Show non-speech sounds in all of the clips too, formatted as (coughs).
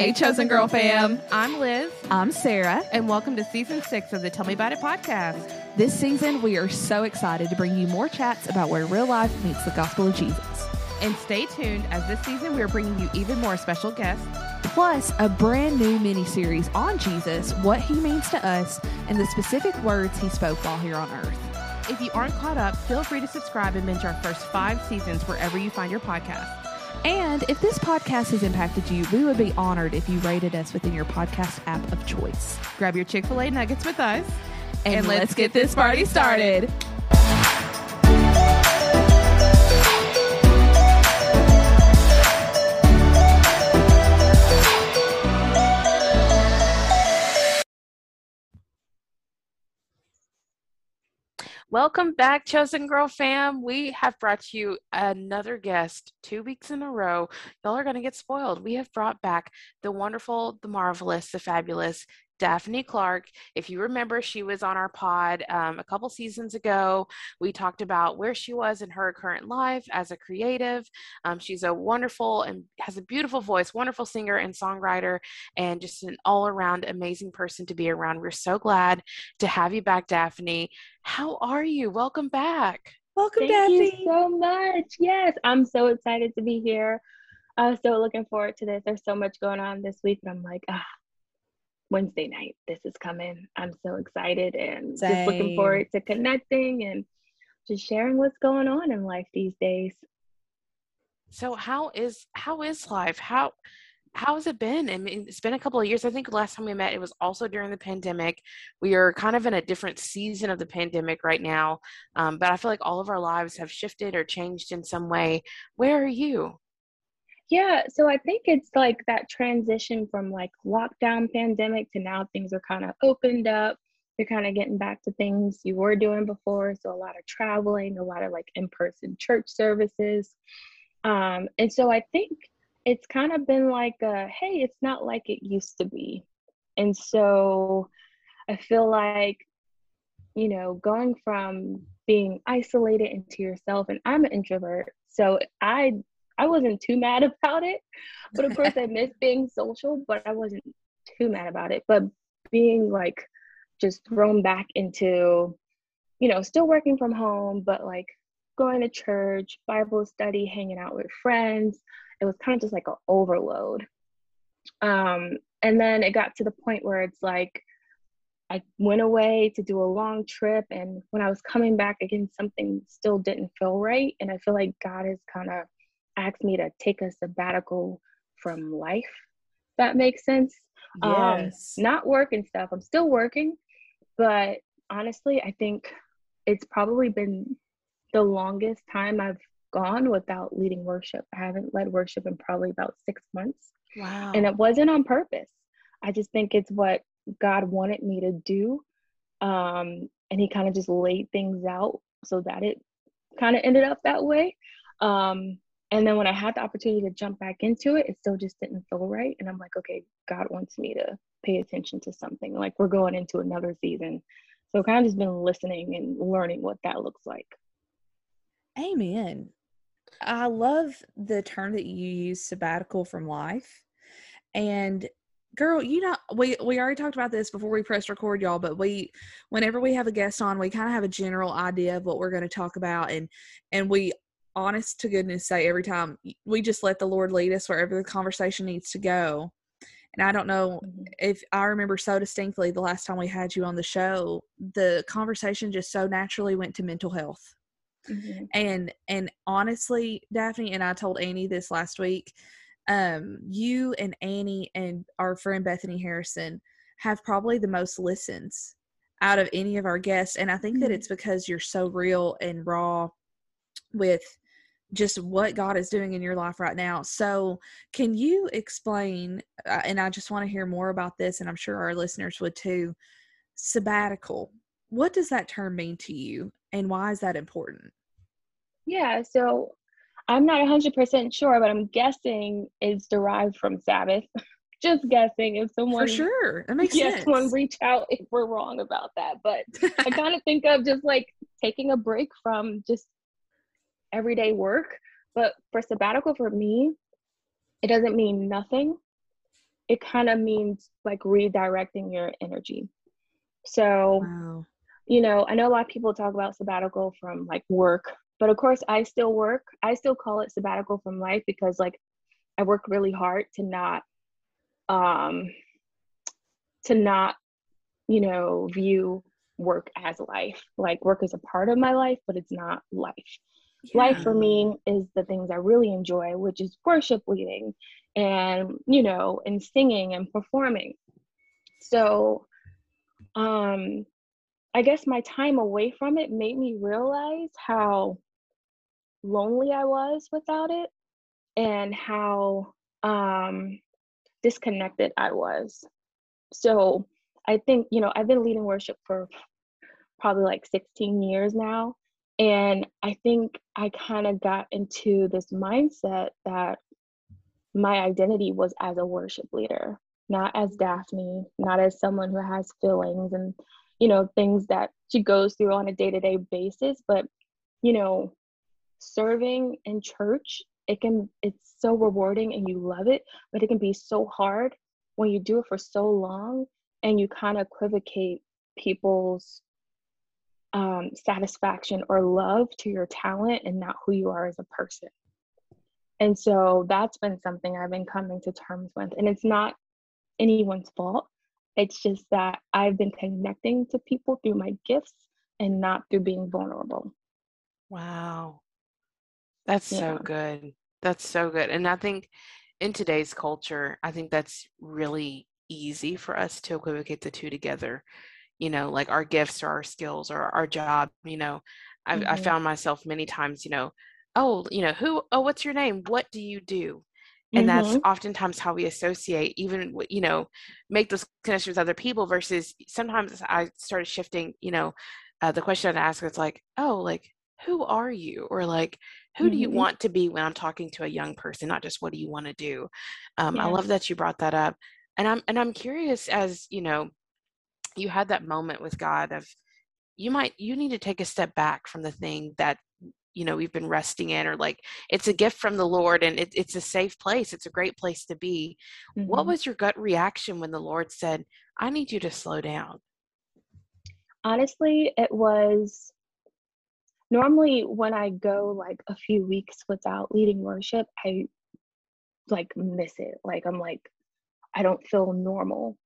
Hey, Chosen Girl fam. I'm Liz, I'm Sarah. and welcome to season six of the Tell Me About It podcast. This season, we are so excited to bring you more chats about where real life meets the gospel of Jesus. And stay tuned as this season we are bringing you even more special guests. Plus, a brand new mini series on Jesus, what he means to us, and the specific words he spoke while here on earth. If you aren't caught up, feel free to subscribe and binge our first five seasons wherever you find your podcast. And if this podcast has impacted you, we would be honored if you rated us within your podcast app of choice. Grab your Chick fil A nuggets with us. And, let's get this party started. Welcome back, Chosen Girl fam. We have brought you another guest two weeks in a row. Y'all are going to get spoiled. We have brought back the wonderful, the marvelous, the fabulous Daphne Clark. If you remember, she was on our pod um, a couple seasons ago. We talked about where she was in her current life as a creative. Um, she's a wonderful and has a beautiful voice, wonderful singer and songwriter, and just an all around amazing person to be around. We're so glad to have you back, Daphne. How are you? Welcome back. Welcome, Thank Daphne. you so much. Yes, I'm so excited to be here. I was so looking forward to this. There's so much going on this week, and I'm like, ah, Wednesday night, this is coming. I'm so excited and just looking forward to connecting and just sharing what's going on in life these days. So how is how is life? How how has it been? I mean, it's been a couple of years. I think the last time we met, it was also during the pandemic. We are kind of in a different season of the pandemic right now, um, but I feel like all of our lives have shifted or changed in some way. Where are you? Yeah, so I think it's like that transition from like lockdown pandemic to now things are kind of opened up. You're kind of getting back to things you were doing before. So a lot of traveling, a lot of like in-person church services. Um, and so I think it's kind of been like a, hey, it's not like it used to be. And so I feel like, you know, going from being isolated into yourself, and I'm an introvert. So I I wasn't too mad (laughs) about it. But of course, I (laughs) miss being social, but I wasn't too mad about it. But being like just thrown back into, you know, still working from home, but like going to church, Bible study, hanging out with friends, it was kind of just like an overload. Um, and then it got to the point where it's like, I went away to do a long trip, and when I was coming back again, something still didn't feel right. And I feel like God has kind of asked me to take a sabbatical from life. if That makes sense. Um, not work and stuff. I'm still working, but honestly, I think it's probably been the longest time I've gone without leading worship. I haven't led worship in probably about six months, Wow. and it wasn't on purpose. I just think it's what God wanted me to do, um, and He kind of just laid things out so that it kind of ended up that way. Um, and then when I had the opportunity to jump back into it, it still just didn't feel right. And I'm like, okay, God wants me to pay attention to something. Like we're going into another season. So kind of just been listening and learning what that looks like. Amen. I love the term that you use sabbatical from life. And girl, you know, we we already talked about this before we press record y'all, but we whenever we have a guest on, we kind of have a general idea of what we're going to talk about and and we honest to goodness say every time we just let the Lord lead us wherever the conversation needs to go. And I don't know Mhm. if I remember so distinctly the last time we had you on the show, the conversation just so naturally went to mental health Mhm. and and honestly daphne and i told annie this last week um you and annie and our friend bethany harrison have probably the most listens out of any of our guests and i think that Mhm. it's because you're so real and raw with just what god is doing in your life right now so can you explain uh, and i just want to hear more about this and i'm sure our listeners would too sabbatical what does that term mean to you and why is that important Yeah, so I'm not 100% sure, but I'm guessing it's derived from Sabbath. (laughs) Just guessing. If someone, For sure. That (laughs) makes yes, sense. someone reach out if we're wrong about that. But (laughs) I kind of think of just like taking a break from just everyday work. But for sabbatical, for me, it doesn't mean nothing. it kind of means like redirecting your energy. So, wow. you know, I know a lot of people talk about sabbatical from like work, but of course, I still work. I still call it sabbatical from life because like I work really hard to not, um, to not, you know, view work as life. Like work is a part of my life, but it's not life. Yeah. Life for me is the things I really enjoy, which is worship leading and, you know, and singing and performing. So, um, I guess my time away from it made me realize how lonely I was without it and how um, disconnected I was. So I think, you know, I've been leading worship for probably like 16 years now. And I think I kind of got into this mindset that my identity was as a worship leader, not as mm-hmm. Daphne, not as someone who has feelings and, you know, things that she goes through on a day to day basis. But, you know, serving in church, it can, it's so rewarding and you love it, but it can be so hard when you do it for so long and you kind of equivocate people's um, satisfaction or love to your talent and not who you are as a person. And so that's been something I've been coming to terms with. And it's not anyone's fault. It's just that I've been connecting to people through my gifts and not through being vulnerable. Wow. That's yeah. so good. That's so good. And I think in today's culture, I think that's really easy for us to equivocate the two together you know like our gifts or our skills or our job you know i mm-hmm. i found myself many times you know oh you know who oh what's your name what do you do and mm-hmm. that's oftentimes how we associate even you know make those connections with other people versus sometimes i started shifting you know uh, the question i ask is like oh like who are you or like who mm-hmm. do you mm-hmm. want to be when i'm talking to a young person not just what do you want to do um, yeah. i love that you brought that up and i'm and i'm curious as you know you had that moment with God of you might you need to take a step back from the thing that you know we've been resting in or like it's a gift from the lord and it, it's a safe place it's a great place to be. Mm-hmm. what was your gut reaction when the lord said i need you to slow down honestly it was normally when i go like a few weeks without leading worship i like miss it. Like i'm like i don't feel normal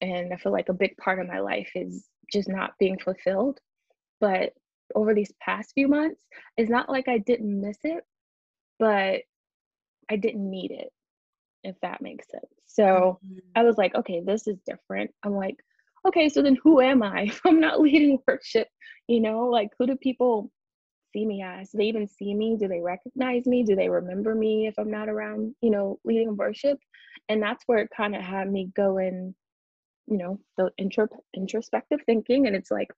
and I feel like a big part of my life is just not being fulfilled. But over these past few months, it's not like I didn't miss it, but I didn't need it, if that makes sense. So mm-hmm. I was like, okay, this is different. I'm like, okay, so then who am I (laughs) if I'm not leading worship? You know, like who do people see me as? Do they even see me? Do they recognize me? Do they remember me if I'm not around, you know, leading worship? And that's where it kind of had me going you know the intro, introspective thinking and it's like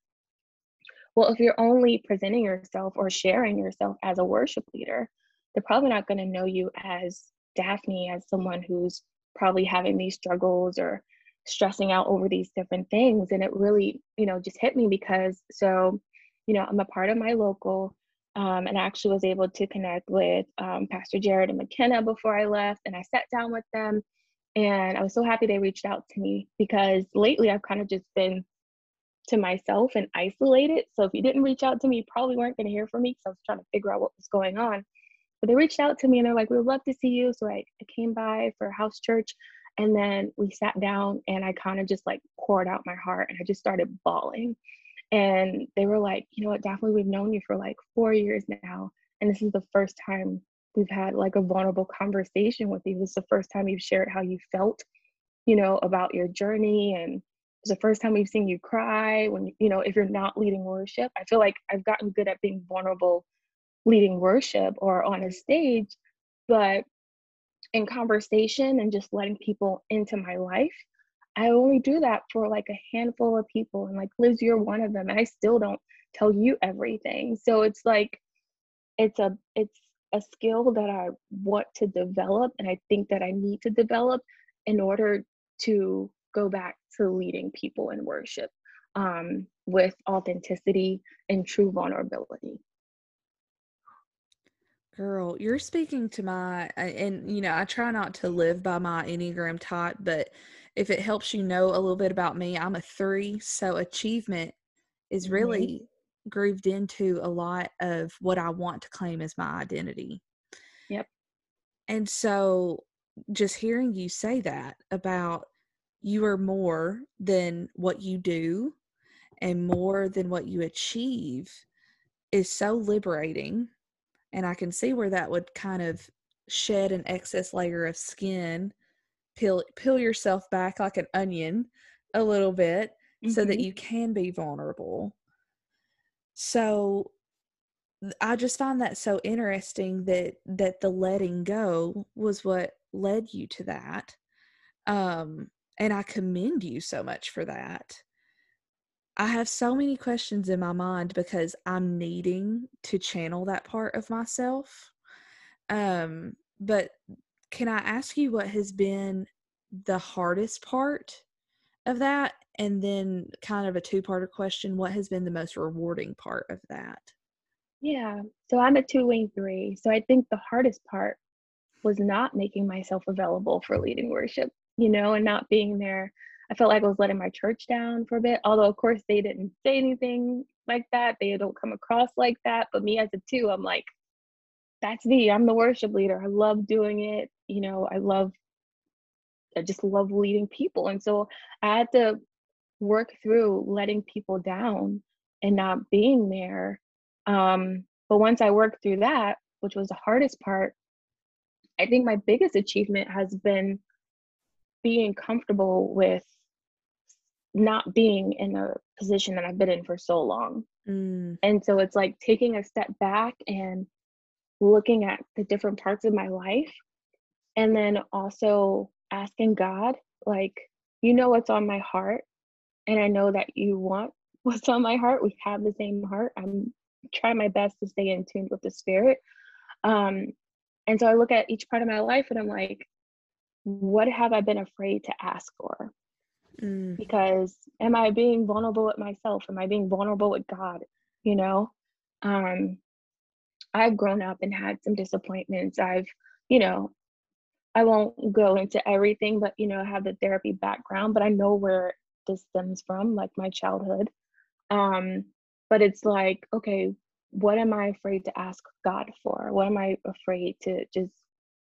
well if you're only presenting yourself or sharing yourself as a worship leader they're probably not going to know you as daphne as someone who's probably having these struggles or stressing out over these different things. And it really you know just hit me because so you know i'm a part of my local um, and I actually was able to connect with um, Pastor Jared and McKenna before I left, and I sat down with them and I was so happy they reached out to me because lately I've kind of just been to myself and isolated. So if you didn't reach out to me, you probably weren't going to hear from me because I was trying to figure out what was going on. But they reached out to me and they're like, we would love to see you. So I, I came by for house church and then we sat down and I kind of just like poured out my heart and I just started bawling. And they were like, you know what, Daphne, we've known you for like four years now. And this is the first time we've had like a vulnerable conversation with you. This is the first time you've shared how you felt, you know, about your journey. And it's the first time we've seen you cry when, you know, if you're not leading worship. I feel like I've gotten good at being vulnerable leading worship or on a stage, but in conversation and just letting people into my life, I only do that for like a handful of people. And like, Liz, you're one of them. And I still don't tell you everything. So it's like, it's a, it's, a skill that I want to develop and I think that I need to develop in order to go back to leading people in worship um, with authenticity and true vulnerability. Girl, you're speaking to my, and you know, I try not to live by my Enneagram type, but if it helps you know a little bit about me, I'm a three. So achievement is Mhm. really grooved into a lot of what I want to claim as my identity. Yep. And so just hearing you say that about you are more than what you do and more than what you achieve is so liberating. And I can see where that would kind of shed an excess layer of skin, peel peel yourself back like an onion a little bit so that Mhm. you can be vulnerable. So I just find that so interesting that that the letting go was what led you to that. Um and I commend you so much for that. I have so many questions in my mind because I'm needing to channel that part of myself. Um but can I ask you what has been the hardest part of that and then kind of a two-parter question what has been the most rewarding part of that? Yeah. So I'm a two wing three. So I think the hardest part was not making myself available for leading worship, you know, and not being there. I felt like I was letting my church down for a bit. Although, of course, they didn't say anything like that. They don't come across like that. But me as a two, I'm like, that's me. I'm the worship leader. I love doing it. You know, I love, I just love leading people. And so I had to work through letting people down and not being there. Um, but once I worked through that, which was the hardest part, I think my biggest achievement has been being comfortable with not being in a position that I've been in for so long. Mm, And so it's like taking a step back and looking at the different parts of my life and then also asking God, like, you know what's on my heart, and I know that you want (laughs) what's on my heart. We have the same heart. I'm trying my best to stay in tune with the spirit. Um, and so I look at each part of my life and I'm like, what have I been afraid to ask for? mm, Because am I being vulnerable with myself? Am I being vulnerable with God? You know? Um, I've grown up and had some disappointments. I've, you know, I won't go into everything, but you know, I have the therapy background, but I know where this stems from, like my childhood. Um, but it's like, okay, what am I afraid to ask God for? What am I afraid to just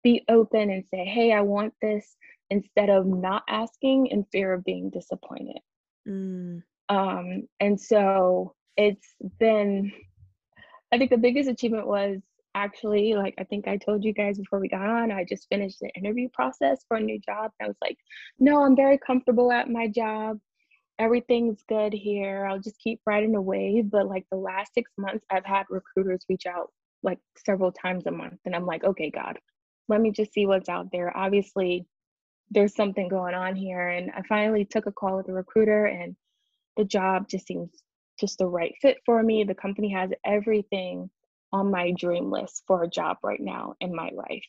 be open and say, hey, I want this instead of not asking in fear of being disappointed. mm, Um, and so it's been I think the biggest achievement was actually like I think I told you guys before we got on, I just finished the interview process for a new job. I was like, no, I'm very comfortable at my job. Everything's good here. I'll just keep riding away. But like the last six months, I've had recruiters reach out like several times a month. And I'm like, okay, God, let me just see what's out there. Obviously, there's something going on here. And I finally took a call with a recruiter and the job just seems just the right fit for me. The company has everything on my dream list for a job right now in my life.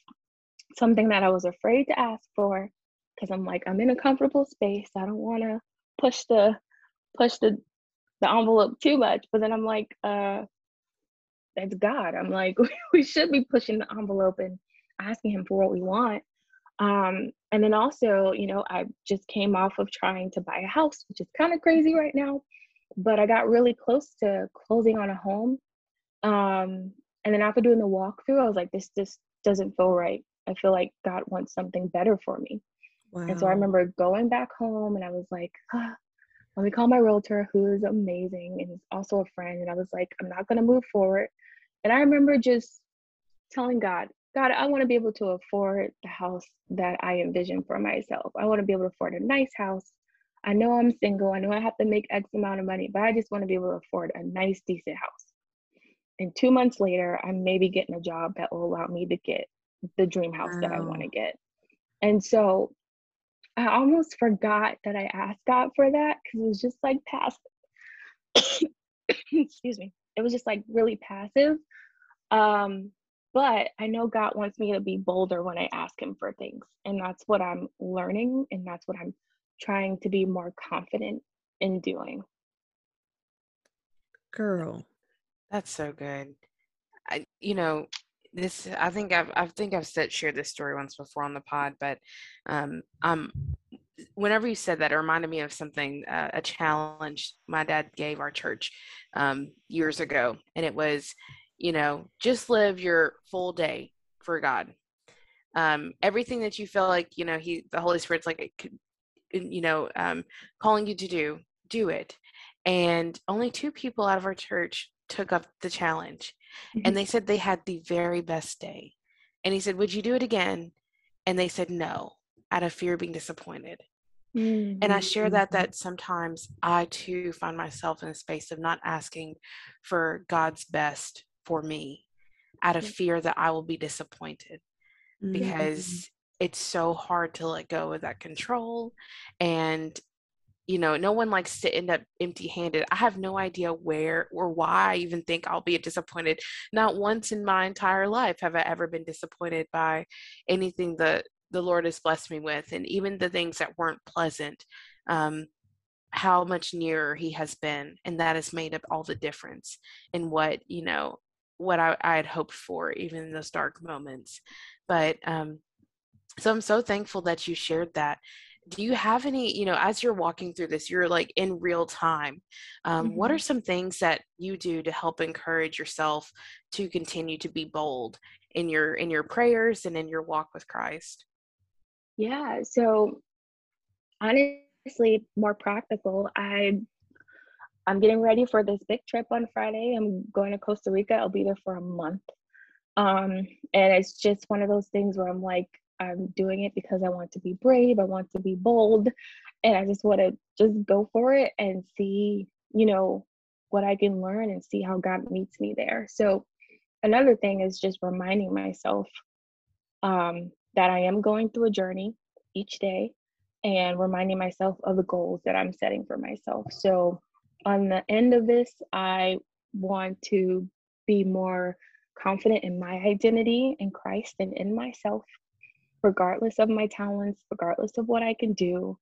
Something that I was afraid to ask for because I'm like, I'm in a comfortable space. I don't want to push the push the the envelope too much. But then I'm like, uh, that's God. I'm like, (laughs) we should be pushing the envelope and asking him for what we want. Um, and then also, you know, I just came off of trying to buy a house, which is kind of crazy right now, but I got really close to closing on a home. Um, and then after doing the walkthrough, I was like, this just doesn't feel right. I feel like God wants something better for me. wow. And so I remember going back home and I was like, ah, (sighs) let me call my realtor, who is amazing and he's also a friend. And I was like, I'm not going to move forward. And I remember just telling God, God, I want to be able to afford the house that I envision for myself. I want to be able to afford a nice house. I know I'm single. I know I have to make X amount of money, but I just want to be able to afford a nice, decent house. And two months later, I'm maybe getting a job that will allow me to get the dream house that I want to get. And so I almost forgot that I asked God for that because it was just like passive. (coughs) Excuse me. It was just like really passive. Um, but I know God wants me to be bolder when I ask Him for things. And that's what I'm learning. And that's what I'm trying to be more confident in doing. Girl. That's so good. I, you know, this I think I've I think I've said shared this story once before on the pod, but um um whenever you said that, it reminded me of something uh, a challenge my dad gave our church um years ago, and it was, you know, just live your full day for God. Um, everything that you feel like you know he the Holy Spirit's like you know um, calling you to do, do it. And only two people out of our church took up the challenge mm-hmm. and they said they had the very best day. And he said, Would you do it again? And they said no, out of fear of being disappointed. Mm-hmm. And I share that mm-hmm. that sometimes I too find myself in a space of not asking for God's best for me out of fear that I will be disappointed mm-hmm. because it's so hard to let go of that control and you know, no one likes to end up empty handed. I have no idea where or why I even think I'll be disappointed. Not once in my entire life have I ever been disappointed by anything that the Lord has blessed me with. And even the things that weren't pleasant, um, how much nearer He has been. And that has made up all the difference in what, you know, what I, I had hoped for, even in those dark moments. But, um, so I'm so thankful that you shared that do you have any you know as you're walking through this you're like in real time um, mm-hmm. what are mm-hmm. some things that you do to help encourage yourself to continue to be bold in your in your prayers and in your walk with christ yeah so honestly more practical i i'm getting ready for this big trip on friday i'm going to costa rica i'll be there for a month um and it's just one of those things where i'm like I'm doing it because I want to be brave, I want to be bold, and I just want to just go for it and see, you know, what I can learn and see how God meets me there. So another thing is just reminding myself um, that I am going through a journey each day and reminding myself of the goals that I'm setting for myself. So on the end of this, I want to be more confident in my identity in Christ and in myself regardless of my talents, regardless of what I can do.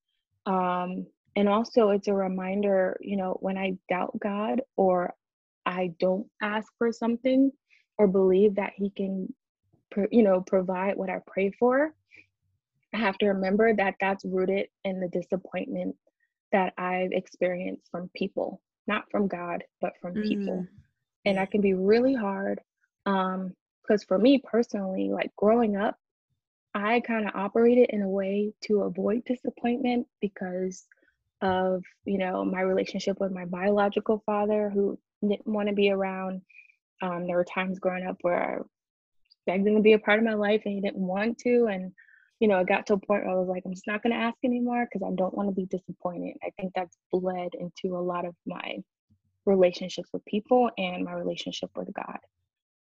Um, and also, it's a reminder, you know, when I doubt God or I don't ask for something or believe that He can, you know, provide what I pray for, I have to remember that that's rooted in the disappointment that I've experienced from people, not from God, but from mm. people. And that can be really hard. Um, because for me personally, like growing up, I kind of operated in a way to avoid disappointment because of, you know, my relationship with my biological father who didn't want to be around. Um, there were times growing up where I begged him to be a part of my life and he didn't want to. And, you know, it got to a point where I was like, I'm just not going to ask anymore because I don't want to be disappointed. I think that's bled into a lot of my relationships with people and my relationship with God.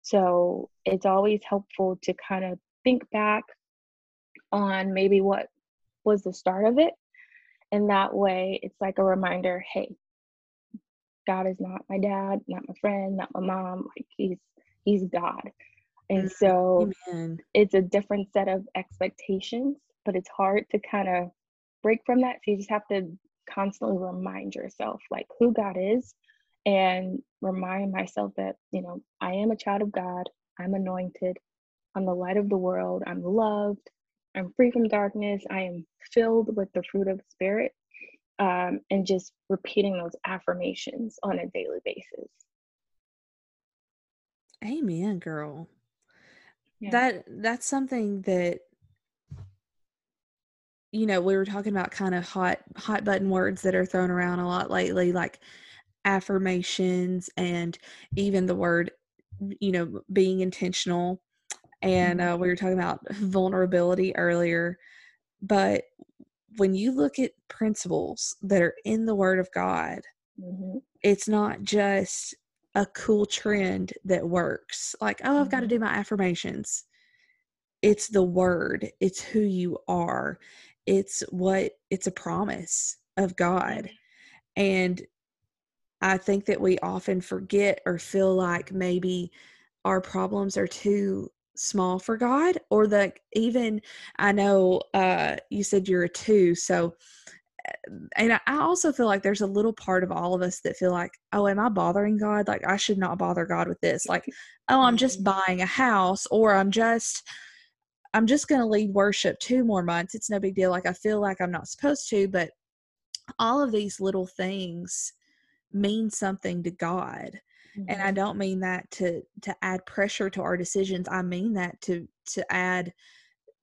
So it's always helpful to kind of think back on maybe what was the start of it. And that way it's like a reminder hey, God is not my dad, not my friend, not my mom. Like he's he's God. And mm, so Amen. it's a different set of expectations, but it's hard to kind of break from that. So you just have to constantly remind yourself like who God is and remind myself that, you know, I am a child of God. I'm anointed. I'm the light of the world. I'm loved. I'm free from darkness. I am filled with the fruit of the Spirit. Um, and just repeating those affirmations on a daily basis. Amen, girl. Yeah. That that's something that you know, we were talking about kind of hot hot button words that are thrown around a lot lately like affirmations and even the word you know being intentional and mm-hmm. uh, we were talking about vulnerability earlier but when you look at principles that are in the word of god mm-hmm. it's not just a cool trend that works like oh i've got to mm-hmm. do my affirmations it's the word it's who you are it's what it's a promise of god and i think that we often forget or feel like maybe our problems are too small for God or that even I know uh you said you're a 2 so and I also feel like there's a little part of all of us that feel like, oh, am I bothering God? Like, I should not bother God with this. Like, (laughs) oh, I'm just Mm-hmm. buying a house, or I'm just, I'm just going to lead worship two more months. It's no big deal. Like, I feel like I'm not supposed to, but all of these little things mean something to God. And I Mhm. don't mean that to to add pressure to our decisions. I mean that to to add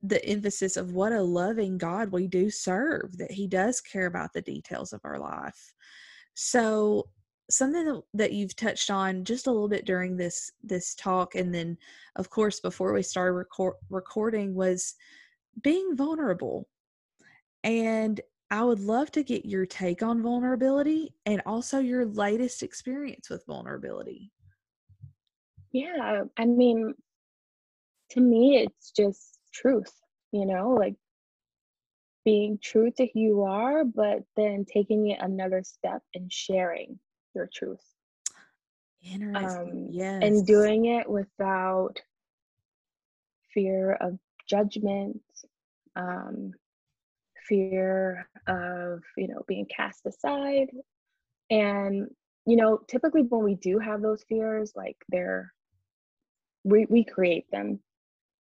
the emphasis of what a loving God we do serve, that He does care about the details of our life. So something that, that you've touched on just a little bit during this this talk and then of course before we started record, recording was being vulnerable and i would love to get your take on vulnerability and also your latest experience with vulnerability Yeah, I mean, to me, it's just truth, you know, like being true to who you are, but then taking it another step and sharing your truth. interesting Um, yes and doing it without fear of judgment, um, fear of, you know, being cast aside. And, you know, typically when we do have those fears, like they're, we, we create them.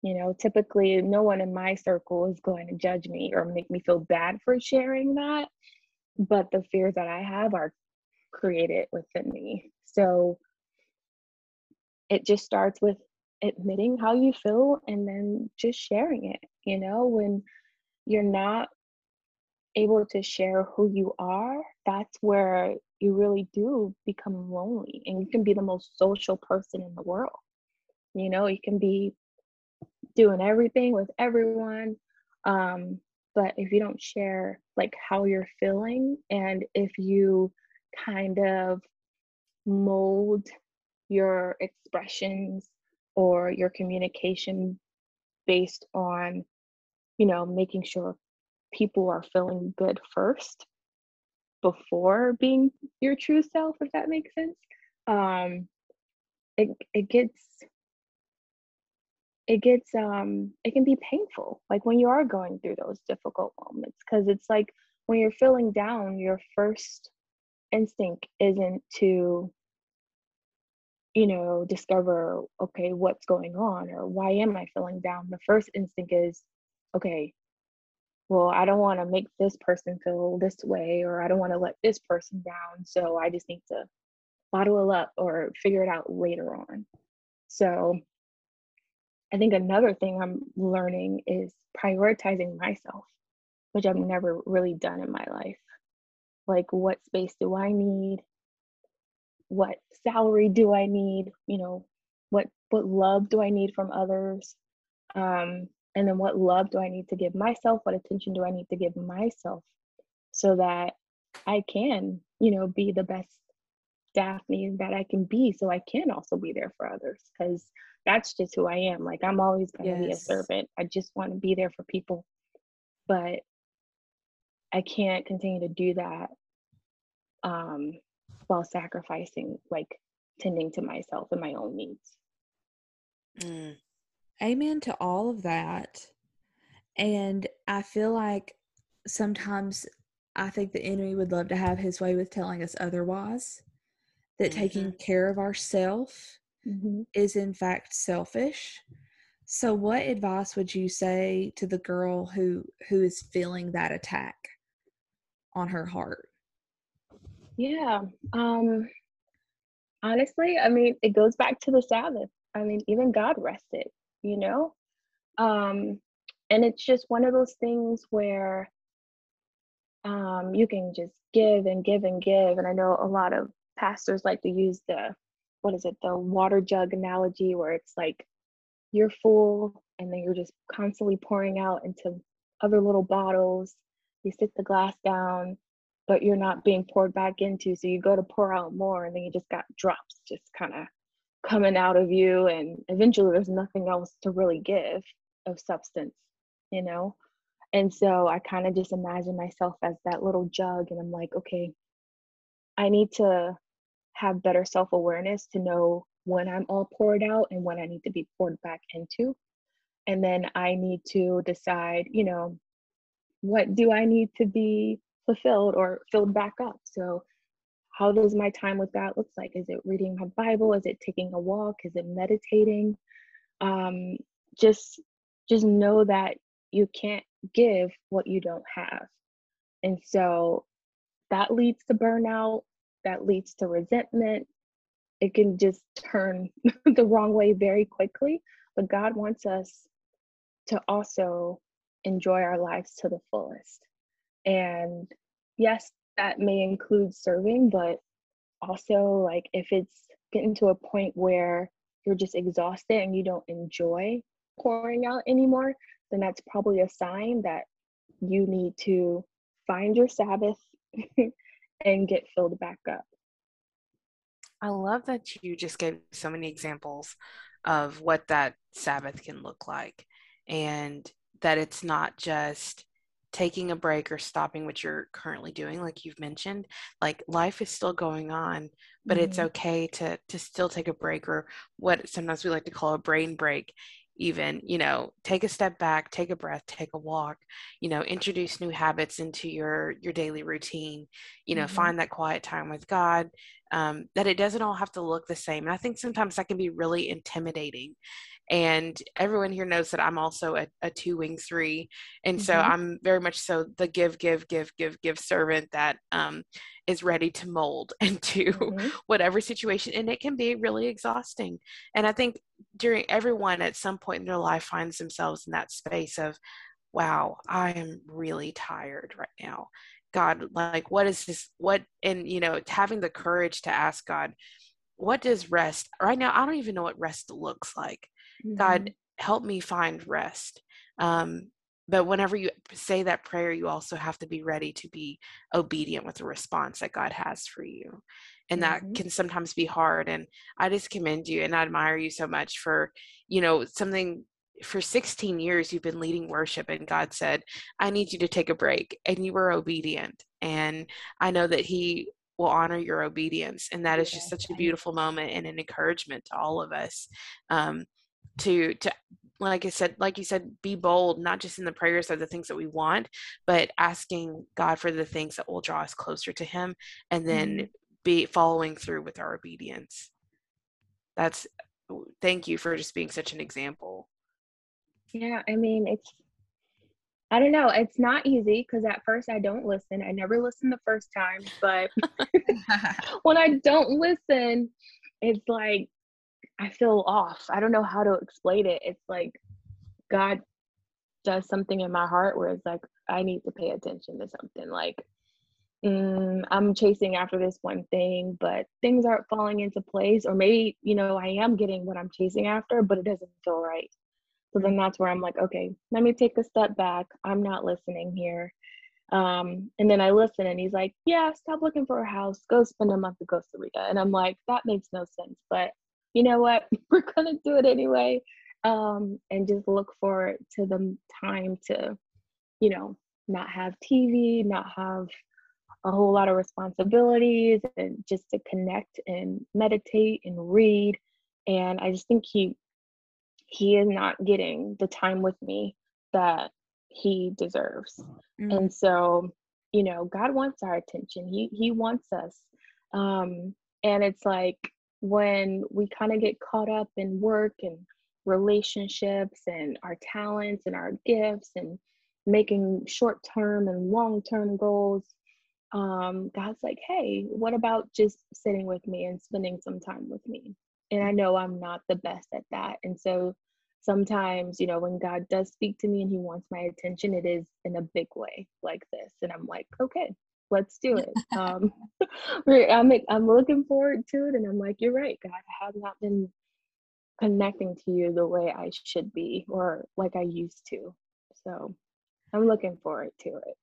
You know, typically no one in my circle is going to judge me or make me feel bad for sharing that. But the fears that I have are created within me. So it just starts with admitting how you feel and then just sharing it. You know, when you're not able to share who you are, that's where you really do become lonely and you can be the most social person in the world. You know, you can be doing everything with everyone. Um, but if you don't share like how you're feeling and if you kind of mold your expressions or your communication based on, you know, making sure people are feeling good first before being your true self, if that makes sense. Um, it it gets it gets um it can be painful like when you are going through those difficult moments because it's like when you're feeling down your first instinct isn't to you know discover okay what's going on or why am i feeling down the first instinct is okay well i don't want to make this person feel this way or i don't want to let this person down so i just need to bottle it up or figure it out later on so I think another thing I'm learning is prioritizing myself, which I've never really done in my life. Like, what space do I need? What salary do I need? You know, what what love do I need from others? Um, and then what love do I need to give myself? What attention do I need to give myself so that I can, you know, be the best Daphne that I can be so I can also be there for others because that's just who I am. Like I'm always going to be a servant. I just want to be there for people. But I can't continue to do that um while sacrificing like tending to myself and my own needs. Mm. Amen to all of that and i feel like sometimes i think the enemy would love to have his way with telling us otherwise that taking care of ourselves Mhm. is in fact selfish so what advice would you say to the girl who who is feeling that attack on her heart Yeah. Um honestly, I mean, it goes back to the Sabbath. I mean, even God rested, you know? Um and it's just one of those things where um you can just give and give and give and I know a lot of pastors like to use the what is it, the water jug analogy where it's like you're full and then you're just constantly pouring out into other little bottles. You sit the glass down, but you're not being poured back into. So you go to pour out more and then you just got drops just kind of coming out of you. And eventually there's nothing else to really give of substance, you know? And so I kind of just imagine myself as that little jug and I'm like, okay, I need to have better self awareness to know when I'm all poured out and when I need to be poured back into. And then I need to decide, you know, what do I need to be fulfilled or filled back up. So how does my time with God look like? Is it reading my Bible? Is it taking a walk? Is it meditating? Um, just just know that you can't give what you don't have. And so that leads to burnout, that leads to resentment. It can just turn (laughs) the wrong way very quickly. But God wants us to also enjoy our lives to the fullest. And yes, that may include serving, but also like if it's getting to a point where you're just exhausted and you don't enjoy pouring out anymore, then that's probably a sign that you need to find your Sabbath (laughs) and get filled back up. I love that you just gave so many examples of what that Sabbath can look like and that it's not just taking a break or stopping what you're currently doing like you've mentioned like life is still going on but mm-hmm. it's okay to to still take a break or what sometimes we like to call a brain break even you know take a step back take a breath take a walk you know introduce new habits into your your daily routine you know mm-hmm. find that quiet time with god um, that it doesn't all have to look the same and i think sometimes that can be really intimidating and everyone here knows that i'm also a, a two wing three. And mm-hmm. so i'm very much so the give give give give give servant that um, is ready to mold (laughs) into mm-hmm. whatever situation. And it can be really exhausting. And i think during everyone at some point in their life finds themselves in that space of wow i am really tired right now. God like what is this what and you know having the courage to ask god what does rest right now i don't even know what rest looks like Mm-hmm. God, help me find rest. Um, but whenever you say that prayer, you also have to be ready to be obedient with the response that God has for you. And that mm-hmm. can sometimes be hard. And I just commend you and I admire you so much for, you know, something for 16 years you've been leading worship and God said, I need you to take a break. And you were obedient. And I know that He will honor your obedience. And that is just such a beautiful moment and an encouragement to all of us. Um, to to like I said, like you said, be bold, not just in the prayers of the things that we want, but asking God for the things that will draw us closer to Him, and then mm-hmm. be following through with our obedience. That's thank you for just being such an example. Yeah, I mean, it's I don't know, it's not easy because at first I don't listen. I never listen the first time, but (laughs) (laughs) when I don't listen, it's like I feel off. I don't know how to explain it. It's like God does something in my heart where it's like I need to pay attention to something. Like mm, I'm chasing after this one thing, but things aren't falling into place, or maybe you know I am getting what I'm chasing after, but it doesn't feel right. So then that's where I'm like, okay, let me take a step back. I'm not listening here. Um, and then I listen, and he's like, yeah, stop looking for a house. Go spend a month in Costa Rica. And I'm like, that makes no sense, but you know what, (laughs) we're gonna do it anyway. Um, and just look forward to the time to, you know, not have TV, not have a whole lot of responsibilities, and just to connect and meditate and read. And I just think he he is not getting the time with me that he deserves. Mm-hmm. And so, you know, God wants our attention. He he wants us. Um, and it's like when we kind of get caught up in work and relationships and our talents and our gifts and making short term and long term goals, um, God's like, hey, what about just sitting with me and spending some time with me? And I know I'm not the best at that. And so sometimes, you know, when God does speak to me and he wants my attention, it is in a big way like this. And I'm like, okay, let's do it. (laughs) Um, (laughs) I'm I'm looking forward to it, and I'm like, you're right, God. I have not been connecting to you the way I should be, or like I used to. So I'm looking forward to it.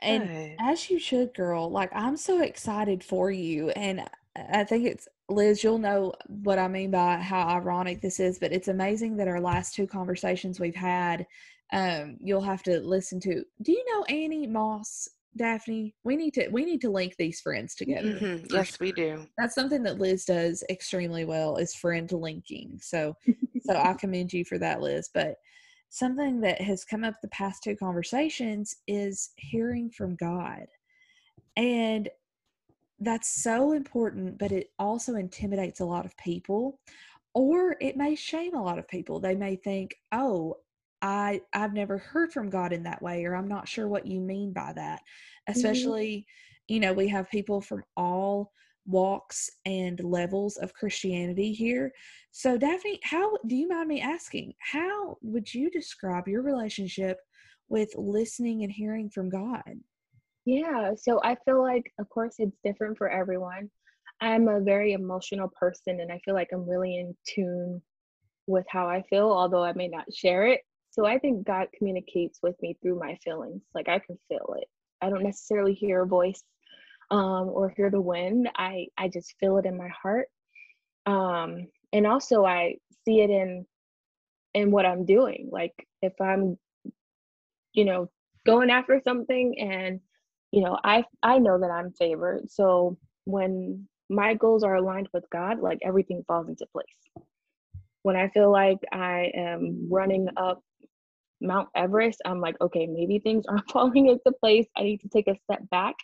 And Good. as you should, girl. Like I'm so excited for you, and I think it's Liz. You'll know what I mean by how ironic this is, but it's amazing that our last two conversations we've had um you'll have to listen to do you know annie moss Daphne, we need to we need to link these friends together. Mm-hmm. Yes, sure. we do. That's something that Liz does extremely well is friend linking. So so I (laughs) commend you for that, Liz. But something that has come up the past two conversations is hearing from God. And that's so important, but it also intimidates a lot of people, or it may shame a lot of people. They may think, oh, I I've never heard from God in that way, or I'm not sure what you mean by that. Mm-hmm. Especially, you know, we have people from all walks and levels of Christianity here. So, Daphne, how do you mind me asking, how would you describe your relationship with listening and hearing from God? Yeah, so I feel like, of course, it's different for everyone. I'm a very emotional person, and I feel like I'm really in tune with how I feel, although I may not share it. So I think God communicates with me through my feelings. Like I can feel it. I don't necessarily hear a voice um, or hear the wind. I I just feel it in my heart. Um, and also I see it in in what I'm doing. Like if I'm, you know, going after something and you know, I I know that I'm favored. So when my goals are aligned with God, like everything falls into place. When I feel like I am running up Mount Everest, I'm like, okay, maybe things aren't (laughs) falling into place. I need to take a step back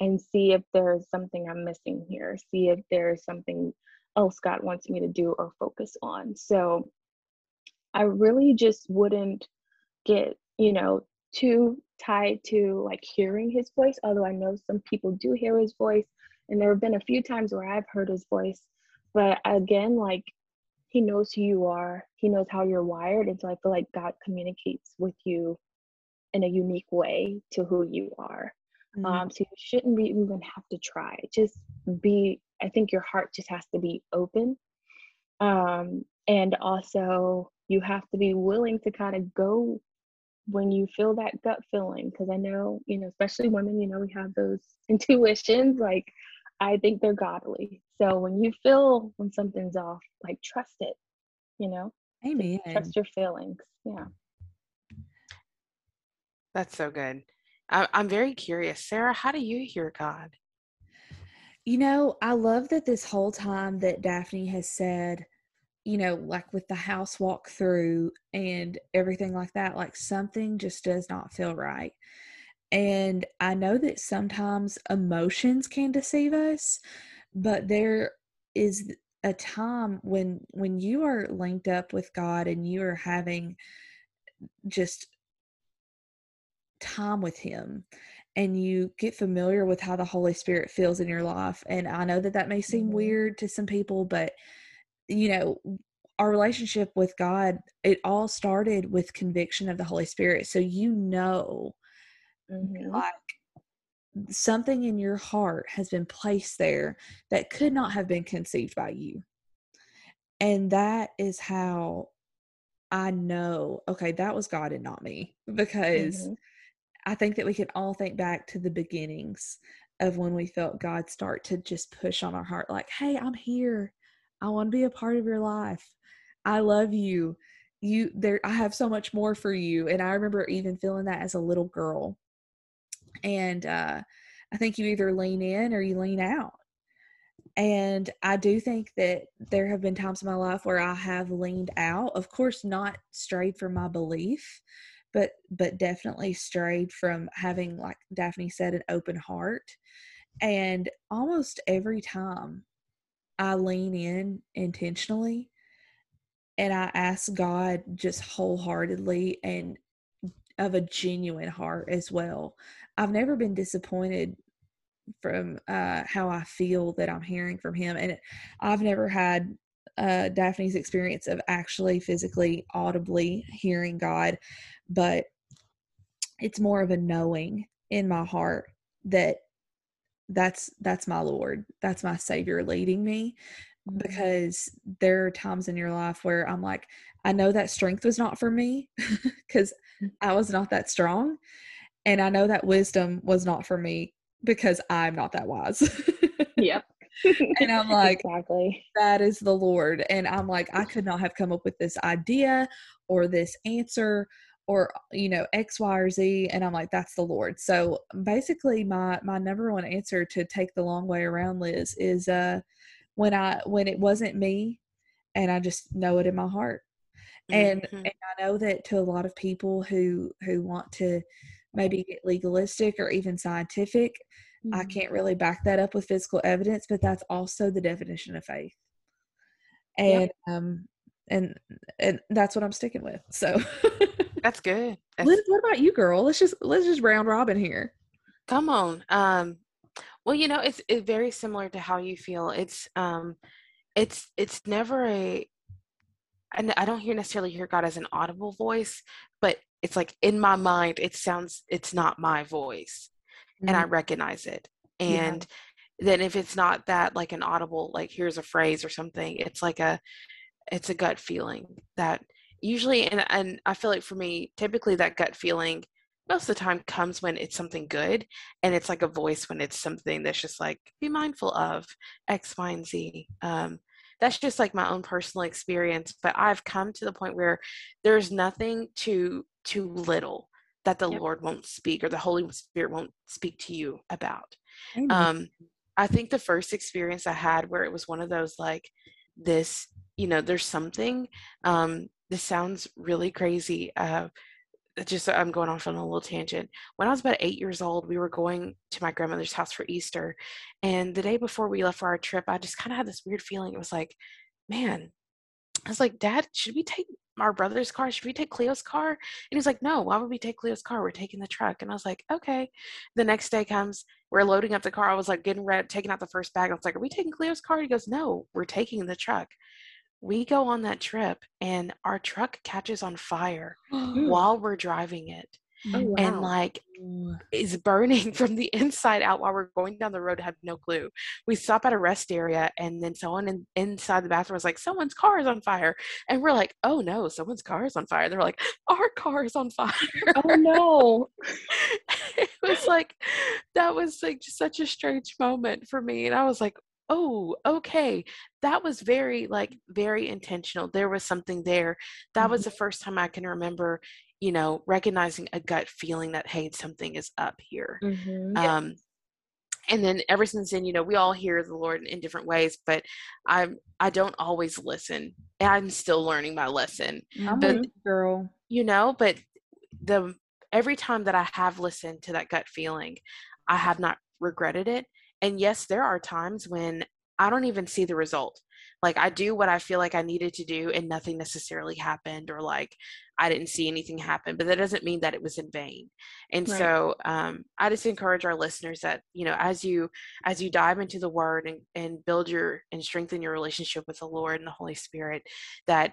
and see if there's something I'm missing here, see if there's something else God wants me to do or focus on. So I really just wouldn't get, you know, too tied to like hearing his voice, although I know some people do hear his voice. And there have been a few times where I've heard his voice. But again, like he knows who you are, he knows how you're wired. And so I feel like God communicates with you in a unique way to who you are. Mhm. Um, so you shouldn't be even have to try. Just be, I think your heart just has to be open. Um, and also you have to be willing to kind of go when you feel that gut feeling. Cause I know, you know, especially women, you know, we have those (laughs) intuitions, like I think they're godly. So when you feel when something's off, like trust it, you know, just Amen. trust your feelings. Yeah. That's so good. I, I'm very curious. Sarah, how do you hear God? You know, I love that this whole time that Daphne has said, you know, like with the house walk through and everything like that, like something just does not feel right. And I know that sometimes emotions can deceive us, but there is a time when when you are linked up with God and you are having just time with him and you get familiar with how the holy spirit feels in your life and i know that that may seem Mhm. weird to some people but you know our relationship with god it all started with conviction of the holy spirit so you know Mhm. like something in your heart has been placed there that could not have been conceived by you and that is how i know okay that was god and not me because Mhm. I think that we can all think back to the beginnings of when we felt God start to just push on our heart, like, hey, I'm here. I want to be a part of your life. I love you. You there I have so much more for you. And I remember even feeling that as a little girl. And uh I think you either lean in or you lean out. And I do think that there have been times in my life where I have leaned out, of course not strayed from my belief, but but definitely strayed from having like Daphne said an open heart. And almost every time I lean in intentionally and I ask God just wholeheartedly and of a genuine heart as well. I've never been disappointed from uh, how I feel that I'm hearing from him. And I've never had uh, Daphne's experience of actually physically audibly hearing God, but it's more of a knowing in my heart that that's that's my Lord, that's my Savior leading me. Mhm. Because there are times in your life where I'm like, I know that strength was not for me (laughs) because I was not that strong. And I know that wisdom was not for me because I'm not that wise. Yep. (laughs) and I'm (laughs) like, exactly. that is the Lord. And I'm like, I could not have come up with this idea or this answer or you know X, Y, or Z. And I'm like, that's the Lord. So basically my my number one answer to take the long way around, Liz, is uh when I when it wasn't me and I just know it in my heart. and Mhm. and I know that to a lot of people who who want to maybe get legalistic or even scientific, I Mhm. can't really back that up with physical evidence, but that's also the definition of faith. Yep. And um and and that's what I'm sticking with. So (laughs) That's good. That's, what about you, girl? Let's just let's just round robin here. come on. Um, well, you know, it's it's very similar to how you feel. It's um, it's it's never a. And I don't hear necessarily hear God as an audible voice, but it's like in my mind, it sounds it's not my voice, and I recognize it. Mm-hmm. Yeah. And then if it's not that like an audible, like here's a phrase or something, it's like a it's a gut feeling that usually and and I feel like for me, typically that gut feeling most of the time comes when it's something good and it's like a voice when it's something that's just like be mindful of X, Y, and Z. Um, that's just like my own personal experience. But I've come to the point where there's nothing too too little that the Yep. Lord won't speak or the Holy Spirit won't speak to you about. Amen. Um, I think the first experience I had where it was one of those like this, you know, there's something. Um, this sounds really crazy. Uh, just I'm going off on a little tangent. When I was about eight years old, we were going to my grandmother's house for Easter, and the day before we left for our trip, I just kind of had this weird feeling. It was like, man, I was like, Dad, should we take our brother's car? Should we take Cleo's car? And he's like, No, why would we take Cleo's car? We're taking the truck. And I was like, Okay. The next day comes, we're loading up the car. I was like getting ready, taking out the first bag. I was like, Are we taking Cleo's car? He goes, No, we're taking the truck. We go on that trip and our truck catches on fire (gasps) while we're driving it. Oh, wow. And like is burning (laughs) from the inside out while we're going down the road. Have no clue. We stop at a rest area, and then someone in, inside the bathroom was like, "Someone's car is on fire," and we're like, "Oh no, someone's car is on fire." They're like, "Our car is on fire." oh no. (laughs) it was like that was like just such a strange moment for me, and I was like. Oh, okay. That was very, like, very intentional. There was something there. That was the first time I can remember, you know, recognizing a gut feeling that, hey, something is up here Mhm. um and then ever since then you know we all hear the lord in different ways but i'm i don't always listen i'm still learning my lesson I'm but- girl. you know but the every time that i have listened to that gut feeling i have not regretted it and yes there are times when i don't even see the result like i do what i feel like i needed to do and nothing necessarily happened or like i didn't see anything happen but that doesn't mean that it was in vain and Right. so um, i just encourage our listeners that you know as you as you dive into the word and, and build your and strengthen your relationship with the lord and the holy spirit that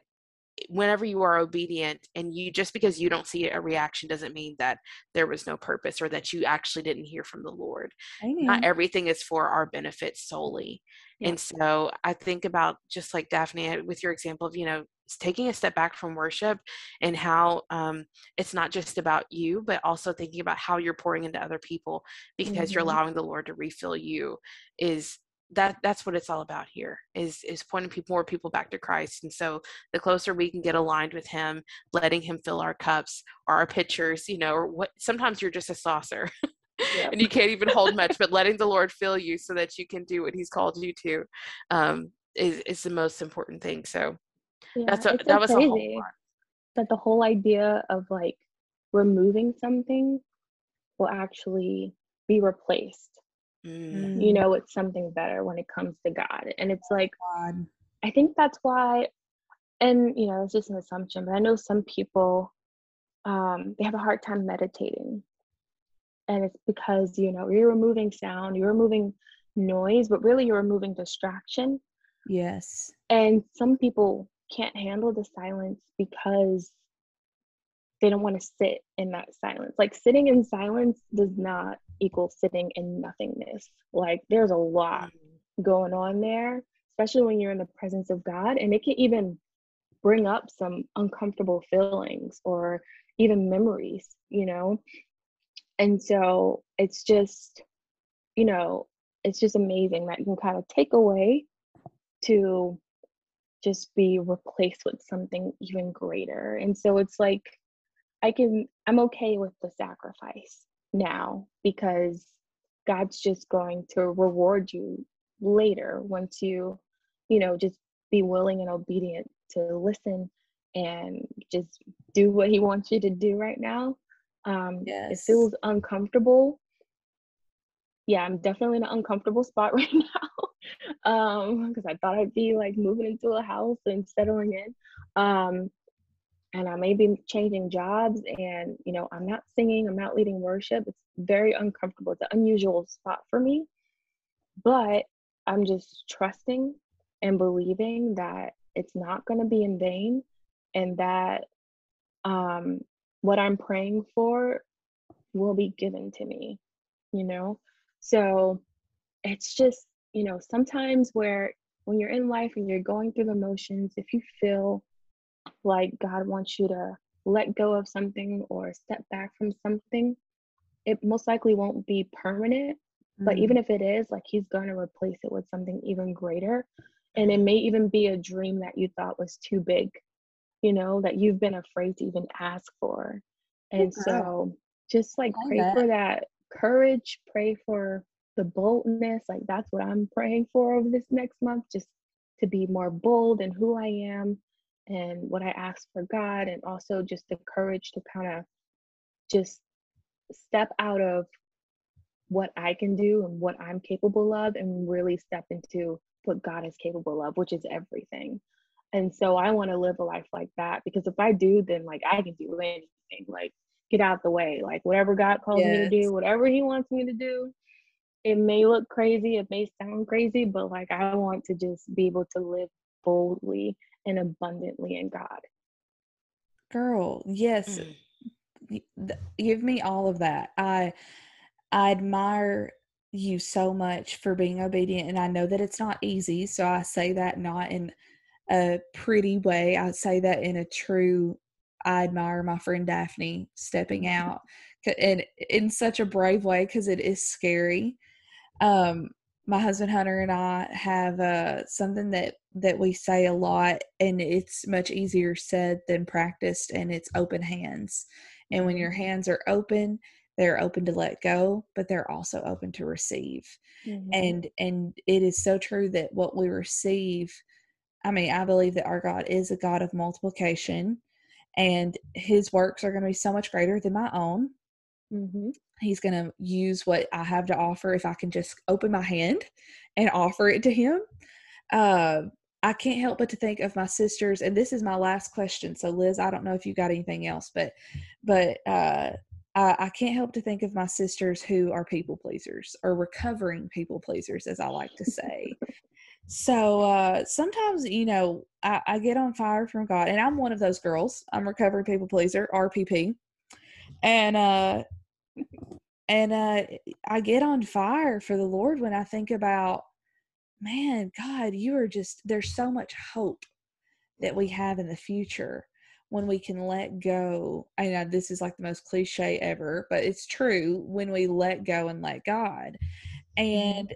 whenever you are obedient and you just because you don't see a reaction doesn't mean that there was no purpose or that you actually didn't hear from the lord Amen. not everything is for our benefit solely Yeah. and so i think about just like daphne with your example of you know taking a step back from worship and how um, it's not just about you but also thinking about how you're pouring into other people because you're Mhm. allowing the lord to refill you is that that's what it's all about here is is pointing people more people back to christ. And so the closer we can get aligned with him letting him fill our cups or our pitchers you know or what sometimes you're just a saucer (laughs) Yep. and you can't even hold much but letting the lord fill you so that you can do what he's called you to um is is the most important thing. So Yeah, that's a, that was a whole crazy lot. that the whole idea of like removing something will actually be replaced, Mm, you know, it's something better when it comes to God. And it's like, God. I think that's why, and you know, it's just an assumption, but I know some people, um, they have a hard time meditating. And it's because, you know, you're removing sound, you're removing noise, but really you're removing distraction. Yes. And some people can't handle the silence because they don't want to sit in that silence. Like sitting in silence does not equal sitting in nothingness. Like there's a lot mm, going on there, especially when you're in the presence of God. And it can even bring up some uncomfortable feelings or even memories, you know? And so it's just, you know, it's just amazing that you can kind of take away to just be replaced with something even greater. And so it's like, I can, I'm okay with the sacrifice now because God's just going to reward you later once you, you know, just be willing and obedient to listen and just do what he wants you to do right now. Um, Yes. It feels uncomfortable. Yeah, I'm definitely in an uncomfortable spot (laughs) right now. um, because I thought I'd be like moving into a house and settling in. Um, and I may be changing jobs and you know, I'm not singing, I'm not leading worship. It's very uncomfortable. It's an unusual spot for me. But I'm just trusting and believing that it's not gonna be in vain and that um what I'm praying for will be given to me, you know? So it's just, you know, sometimes where when you're in life and you're going through the motions, if you feel like God wants you to let go of something or step back from something, it most likely won't be permanent. But Mm. even if it is, like He's going to replace it with something even greater. And it may even be a dream that you thought was too big, you know, that you've been afraid to even ask for. And girl. so just like pray that. for that courage, pray for the boldness. Like that's what I'm praying for over this next month, just to be more bold in who I am and what I ask for God, and also just the courage to kind of just step out of what I can do and what I'm capable of and really step into what God is capable of, which is everything. And so I want to live a life like that because if I do, then like I can do anything. Like get out the way. Like whatever God calls me to do, whatever He wants me to do. It may look crazy, it may sound crazy, but like I want to just be able to live boldly and abundantly in God. Girl, yes. Mm. give me all of that. I I admire you so much for being obedient and I know that it's not easy, so I say that not in a pretty way. I say that in a true I admire my friend Daphne stepping out and in such a brave way cuz it is scary. Um my husband Hunter and I have uh something that that we say a lot and it's much easier said than practiced and it's open hands. And when your hands are open, they're open to let go, but they're also open to receive. Mhm. And and it is so true that what we receive, I mean, I believe that our God is a God of multiplication and his works are going to be so much greater than my own. Mhm. He's going to use what I have to offer if I can just open my hand and offer it to him. Uh, I can't help but to think of my sisters, and this is my last question. So, Liz, I don't know if you got anything else, but but uh, I, I can't help to think of my sisters who are people pleasers or recovering people pleasers, as I like to say. so uh, sometimes, you know, I, I get on fire from God, and I'm one of those girls. I'm recovering people pleaser, RPP, and uh, and uh, I get on fire for the Lord when I think about, man, God, you are just there's so much hope that we have in the future when we can let go. I know this is like the most cliche ever, but it's true when we let go and let God. And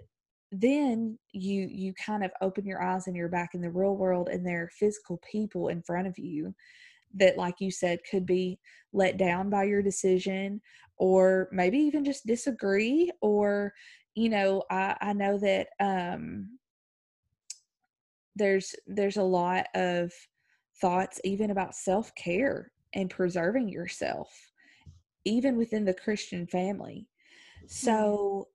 then you you kind of open your eyes and you're back in the real world and there are physical people in front of you that like you said could be let down by your decision or maybe even just disagree or you know i i know that um there's there's a lot of thoughts even about self-care and preserving yourself even within the christian family. So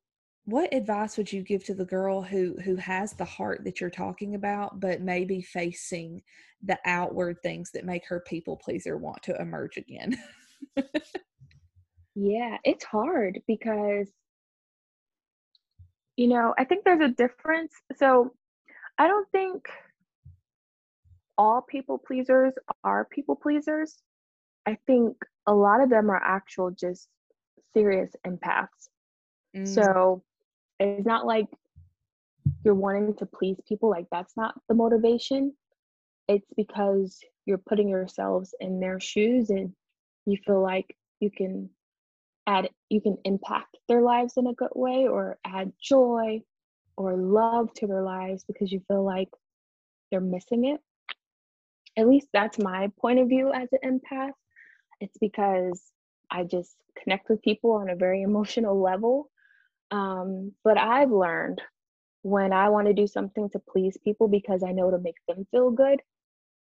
what advice would you give to the girl who who has the heart that you're talking about but maybe facing the outward things that make her people pleaser want to emerge again Yeah, it's hard because, you know, I think there's a difference. So I don't think all people pleasers are people pleasers. I think a lot of them are actual just serious empaths. Mm, So it's not like you're wanting to please people, like that's not the motivation. It's because you're putting yourselves in their shoes and you feel like you can add you can impact their lives in a good way or add joy or love to their lives because you feel like they're missing it. At least that's my point of view as an empath. It's because I just connect with people on a very emotional level. Um, but I've learned when I want to do something to please people because I know to make them feel good,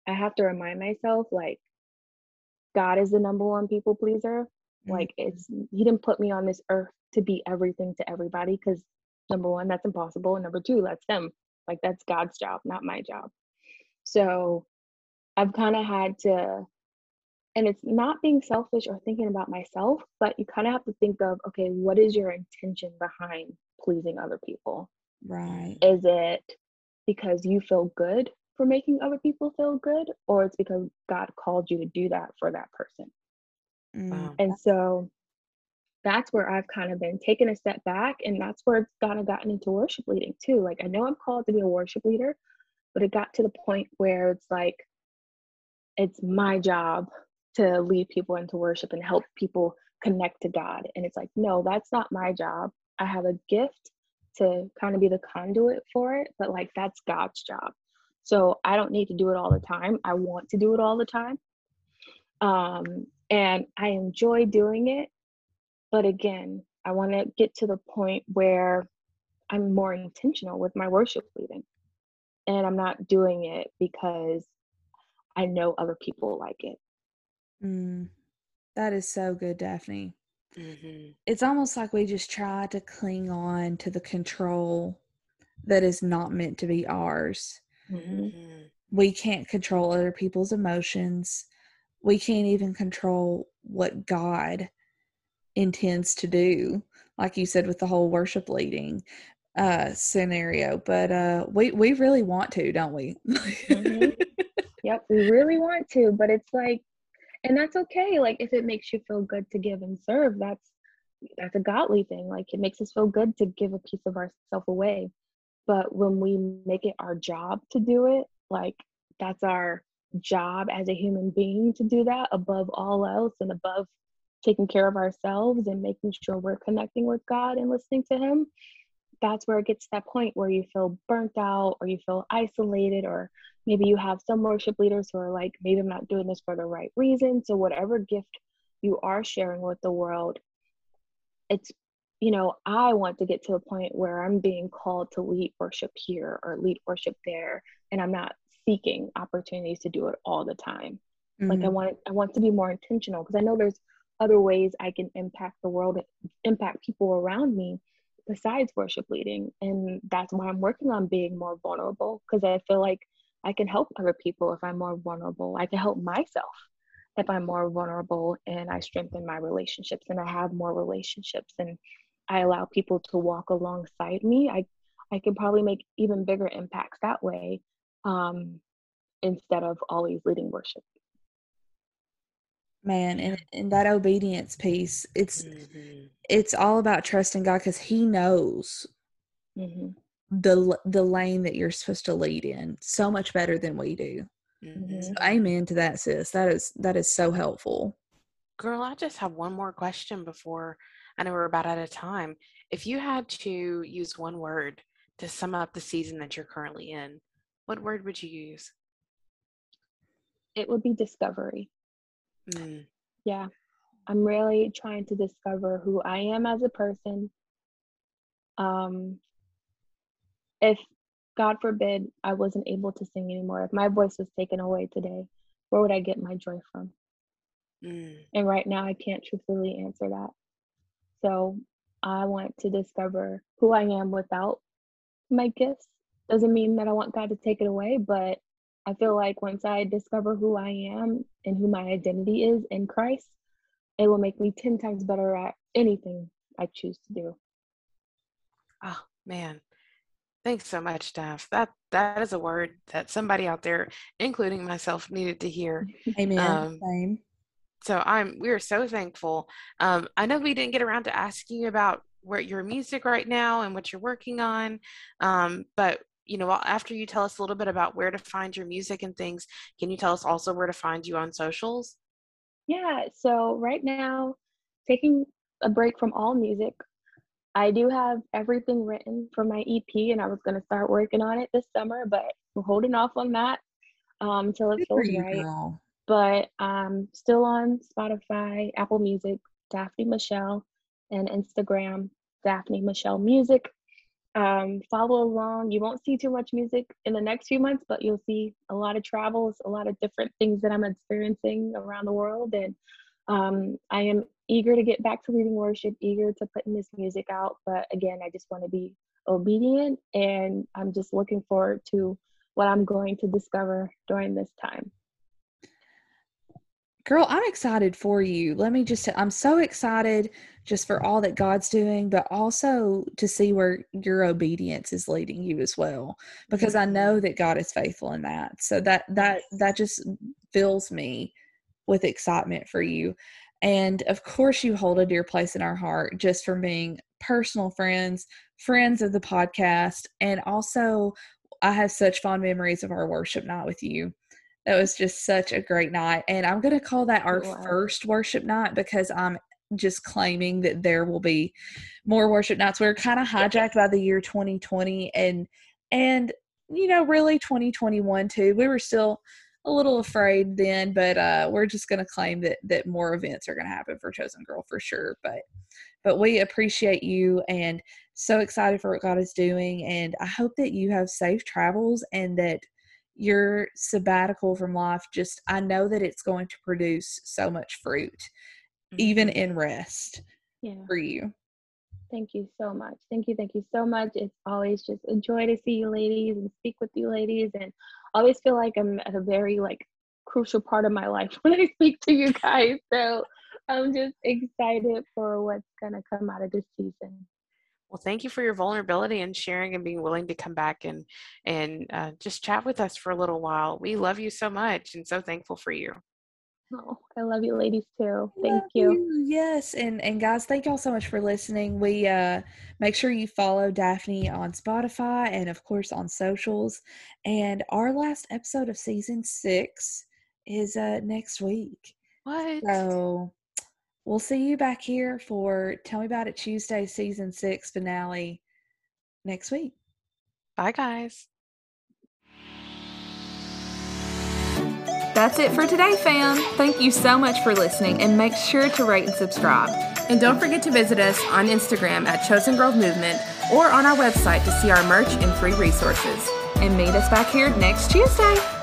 I have to remind myself like God is the number one people pleaser. Like it's he didn't put me on this earth to be everything to everybody because number one, that's impossible. And number two, that's them. Like that's God's job, not my job. So I've kind of had to and it's not being selfish or thinking about myself, but you kind of have to think of okay, what is your intention behind pleasing other people? Right. Is it because you feel good for making other people feel good, or it's because God called you to do that for that person? Mm. Wow. And so that's where I've kind of been taking a step back, and that's where it's kind of gotten into worship leading too. Like I know I'm called to be a worship leader, but it got to the point where it's like it's my job to lead people into worship and help people connect to God. And it's like, no, that's not my job. I have a gift to kind of be the conduit for it, but like that's God's job. So I don't need to do it all the time. I want to do it all the time. Um, and I enjoy doing it. But again, I want to get to the point where I'm more intentional with my worship leading. And I'm not doing it because I know other people like it. Mm. That is so good, Daphne. hmm It's almost like we just try to cling on to the control that is not meant to be ours. Mhm. hmm We can't control other people's emotions. We can't even control what God intends to do, like you said with the whole worship leading uh scenario. But uh we we really want to, don't we? Mhm. (laughs) Yep, we really want to, but it's like, and that's okay. Like if it makes you feel good to give and serve, that's that's a godly thing. Like it makes us feel good to give a piece of ourselves away. But when we make it our job to do it, like that's our job as a human being to do that above all else and above taking care of ourselves and making sure we're connecting with God and listening to Him, that's where it gets to that point where you feel burnt out or you feel isolated or maybe you have some worship leaders who are like maybe i'm not doing this for the right reason so whatever gift you are sharing with the world it's you know i want to get to a point where i'm being called to lead worship here or lead worship there and i'm not seeking opportunities to do it all the time like i Mhm. want i want to be more intentional because i know there's other ways i can impact the world impact people around me besides worship leading and that's why i'm working on being more vulnerable because i feel like i can help other people if i'm more vulnerable. I can help myself if i'm more vulnerable and i strengthen my relationships and i have more relationships and i allow people to walk alongside me i i can probably make even bigger impacts that way um, instead of always leading worship Man, and, and that obedience piece, it's hmm it's all about trusting God because He knows hmm the the lane that you're supposed to lead in so much better than we do. Mhm. So amen to that, sis. That is that is so helpful. Girl, I just have one more question before I know we're about out of time. If you had to use one word to sum up the season that you're currently in, what word would you use? it would be discovery Mm, yeah i'm really trying to discover who i am as a person. Um if god forbid i wasn't able to sing anymore if my voice was taken away today where would i get my joy from? Mm, and right now i can't truthfully answer that. So i want to discover who i am without my gifts. Doesn't mean that i want god to take it away but i feel like once i discover who i am and who my identity is in christ it will make me 10 times better at anything i choose to do Oh man, thanks so much, Steph. That that is a word that somebody out there, including myself, needed to hear. Amen. Um, Same. So I'm we are so thankful. Um, I know we didn't get around to asking you about where your music right now and what you're working on, um, but you know, after you tell us a little bit about where to find your music and things, can you tell us also where to find you on socials? Yeah, so right now, taking a break from all music, I do have everything written for my EP, and I was going to start working on it this summer, but I'm holding off on that um, until it Good for feels right. girl. But I'm still on Spotify, Apple Music, Daphne Michelle, and Instagram, Daphne Michelle Music. Um, follow along. You won't see too much music in the next few months, but you'll see a lot of travels, a lot of different things that I'm experiencing around the world. And um, I am eager to get back to leading worship, eager to putting this music out. But again, I just want to be obedient and I'm just looking forward to what I'm going to discover during this time. Girl, I'm excited for you. Let me just, I'm so excited just for all that God's doing, but also to see where your obedience is leading you as well, because I know that God is faithful in that. So that, that, that just fills me with excitement for you. And of course, you hold a dear place in our heart just for being personal friends, friends of the podcast, and also I have such fond memories of our worship night with you. That was just such a great night. And I'm going to call that our wow. first worship night because I'm just claiming that there will be more worship nights. We are kind of hijacked by the year 2020 and and you know really 2021 too. We were still a little afraid then, but uh, we're just going to claim that that more events are going to happen for Chosen Girl for sure. But but we appreciate you and so excited for what God is doing, and I hope that you have safe travels and that your sabbatical from life just I know that it's going to produce so much fruit, mm-hmm. even in rest yeah. for you. Thank you so much. Thank you. Thank you so much. It's always just a joy to see you ladies and speak with you ladies and always feel like I'm at a very like crucial part of my life (laughs) when I speak to you guys. So I'm just excited for what's gonna come out of this season. Well, thank you for your vulnerability and sharing and being willing to come back and and uh, just chat with us for a little while. We love you so much and so thankful for you. Oh, I love you ladies too. Thank you. you. Yes, and and guys, thank y'all so much for listening. We uh make sure you follow Daphne on Spotify and of course on socials. And our last episode of season 6 is uh next week. What? So we'll see you back here for Tell Me About It Tuesday season 6 finale next week. Bye guys. That's it for today, fam. Thank you so much for listening and make sure to rate and subscribe. And don't forget to visit us on Instagram at Chosen Girl Movement or on our website to see our merch and free resources. And meet us back here next Tuesday.